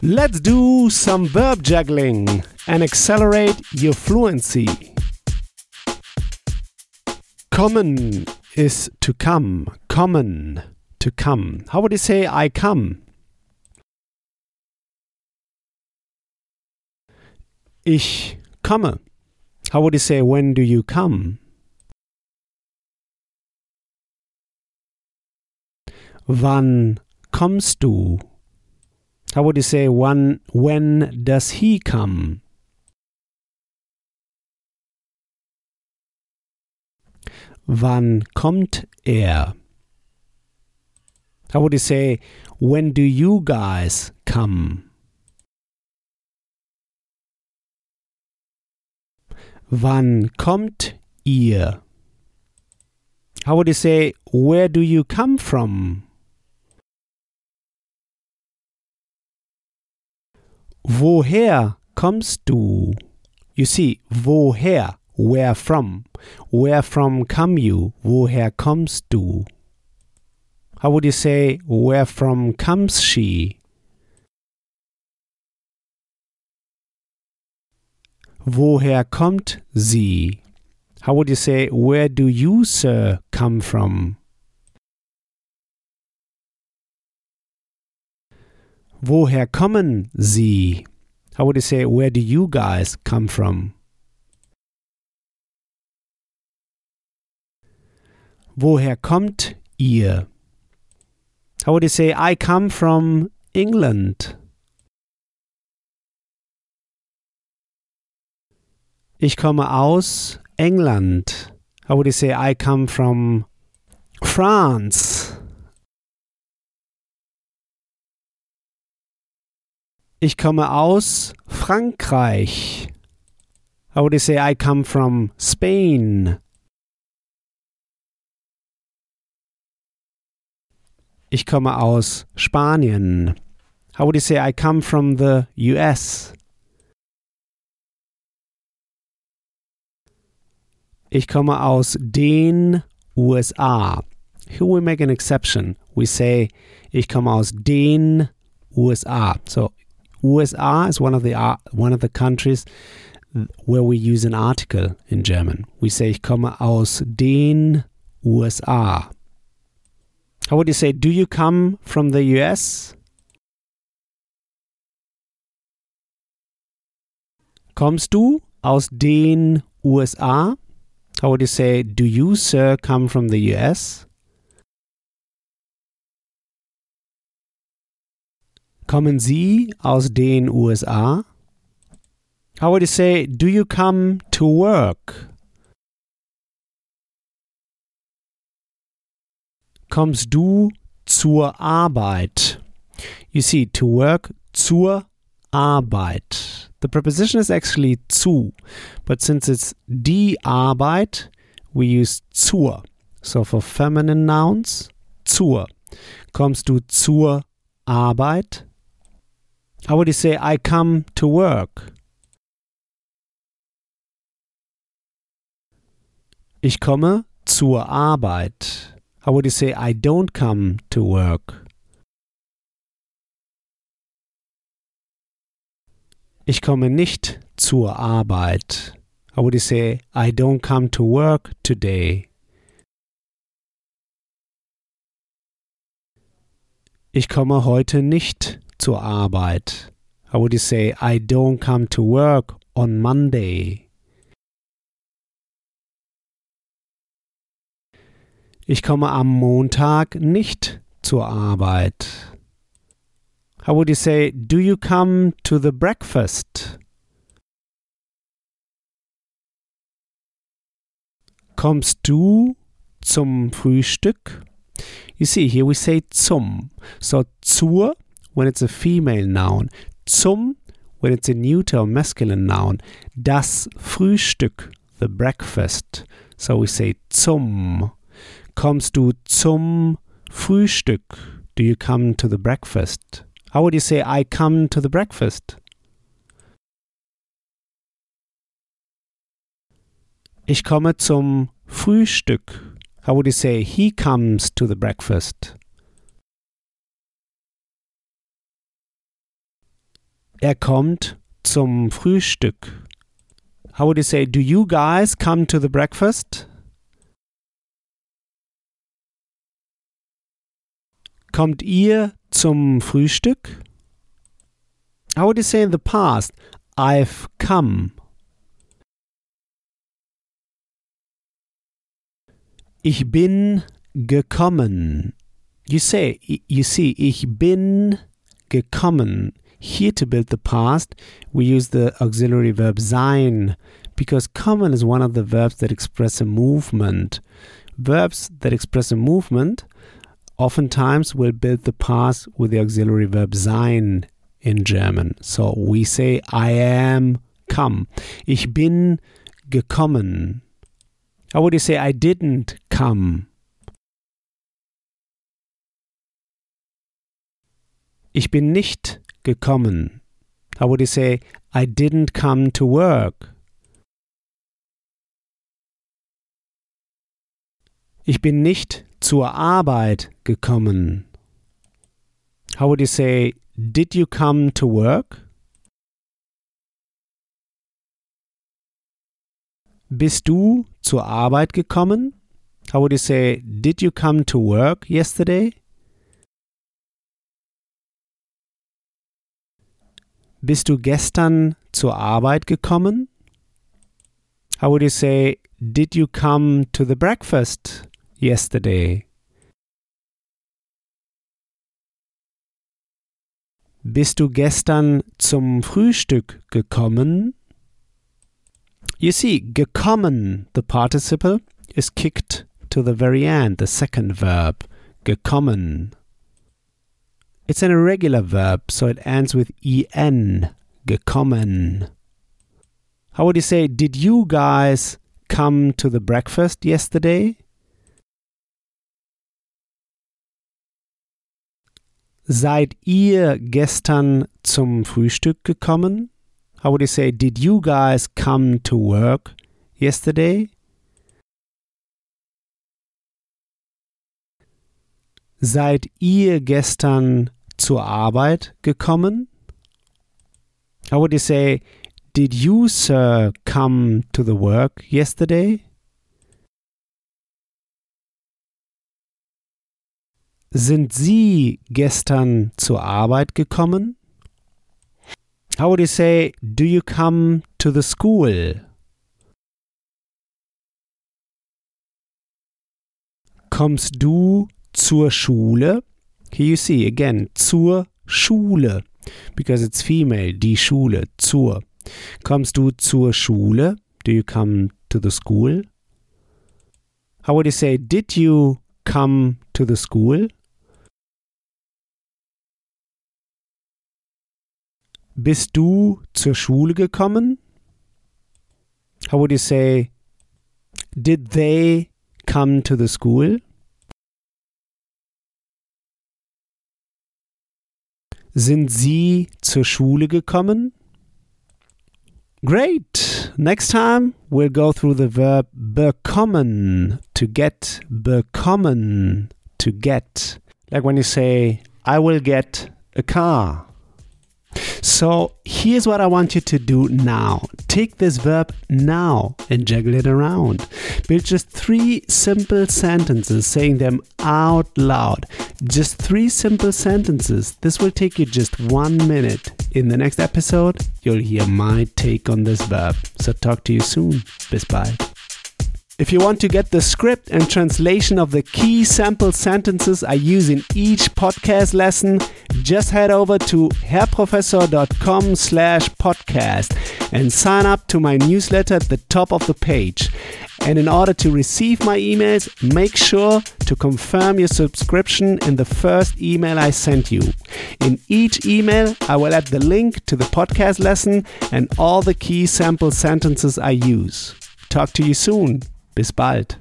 Let's do some verb juggling and accelerate your fluency. Kommen is to come. Kommen, to come. How would you say I come? Ich komme. How would you say when do you come? Wann kommst du? How would you say when, when does he come? Wann kommt er? How would you say when do you guys come? Wann kommt ihr? How would you say where do you come from? Woher kommst du? You see, woher, where from? Where from come you? Woher kommst du? How would you say, where from comes she? Woher kommt sie? How would you say, where do you, sir, come from? Woher kommen Sie? How would you say, where do you guys come from? Woher kommt ihr? How would you say, I come from England? Ich komme aus England. How would you say, I come from France? Ich komme aus Frankreich. How would you say I come from Spain? Ich komme aus Spanien. How would you say I come from the US? Ich komme aus den USA. Here we make an exception. We say ich komme aus den USA. So USA is one of the uh, one of the countries where we use an article in German. We say ich komme aus den USA. How would you say do you come from the US? Kommst du aus den USA? How would you say do you sir come from the US? Kommen Sie aus den USA? How would you say, do you come to work? Kommst du zur Arbeit? You see, to work, zur Arbeit. The preposition is actually zu, but since it's die Arbeit, we use zur. So for feminine nouns, zur. Kommst du zur Arbeit? How would you say, I come to work? Ich komme zur Arbeit. How would you say, I don't come to work? Ich komme nicht zur Arbeit. How would you say, I don't come to work today? Ich komme heute nicht zur Arbeit. How would you say, I don't come to work on Monday? Ich komme am Montag nicht zur Arbeit. How would you say, do you come to the breakfast? Kommst du zum Frühstück? You see, here we say zum. So zur when it's a female noun, zum when it's a neuter masculine noun, das Frühstück, the breakfast. So we say zum. Kommst du zum Frühstück? Do you come to the breakfast? How would you say I come to the breakfast? Ich komme zum Frühstück. How would you say he comes to the breakfast? Er kommt zum Frühstück. How would you say, do you guys come to the breakfast? Kommt ihr zum Frühstück? How would you say in the past, I've come? Ich bin gekommen. You say, you see, ich bin gekommen. Here to build the past, we use the auxiliary verb sein because kommen is one of the verbs that express a movement. Verbs that express a movement oftentimes will build the past with the auxiliary verb sein in German. So we say I am come. Ich bin gekommen. How would you say I didn't come? Ich bin nicht gekommen. How would you say I didn't come to work? Ich bin nicht zur Arbeit gekommen. How would you say did you come to work? Bist du zur Arbeit gekommen? How would you say, did you come to work yesterday? Bist du gestern zur Arbeit gekommen? How would you say, did you come to the breakfast yesterday? Bist du gestern zum Frühstück gekommen? You see, gekommen, the participle, is kicked to the very end, the second verb, gekommen. It's an irregular verb, so it ends with en, gekommen. How would you say, did you guys come to the breakfast yesterday? Seid ihr gestern zum Frühstück gekommen? How would you say, did you guys come to work yesterday? Seid ihr gestern zur Arbeit gekommen? How would you say, did you, sir, come to the work yesterday? Sind Sie gestern zur Arbeit gekommen? How would you say, do you come to the school? Kommst du zur Schule? Here you see again, zur Schule, because it's female, die Schule, zur. Kommst du zur Schule? Do you come to the school? How would you say, did you come to the school? Bist du zur Schule gekommen? How would you say, did they come to the school? Sind Sie zur Schule gekommen? Great! Next time we'll go through the verb bekommen, to get, bekommen, to get. Like when you say, I will get a car. So here's what I want you to do now. Take this verb now and juggle it around. Build just three simple sentences, saying them out loud. Just three simple sentences. This will take you just one minute. In the next episode, you'll hear my take on this verb. So talk to you soon. Bis bald. If you want to get the script and translation of the key sample sentences I use in each podcast lesson, just head over to herrprofessor.com slash podcast and sign up to my newsletter at the top of the page. And in order to receive my emails, make sure to confirm your subscription in the first email I sent you. In each email, I will add the link to the podcast lesson and all the key sample sentences I use. Talk to you soon. Bis bald.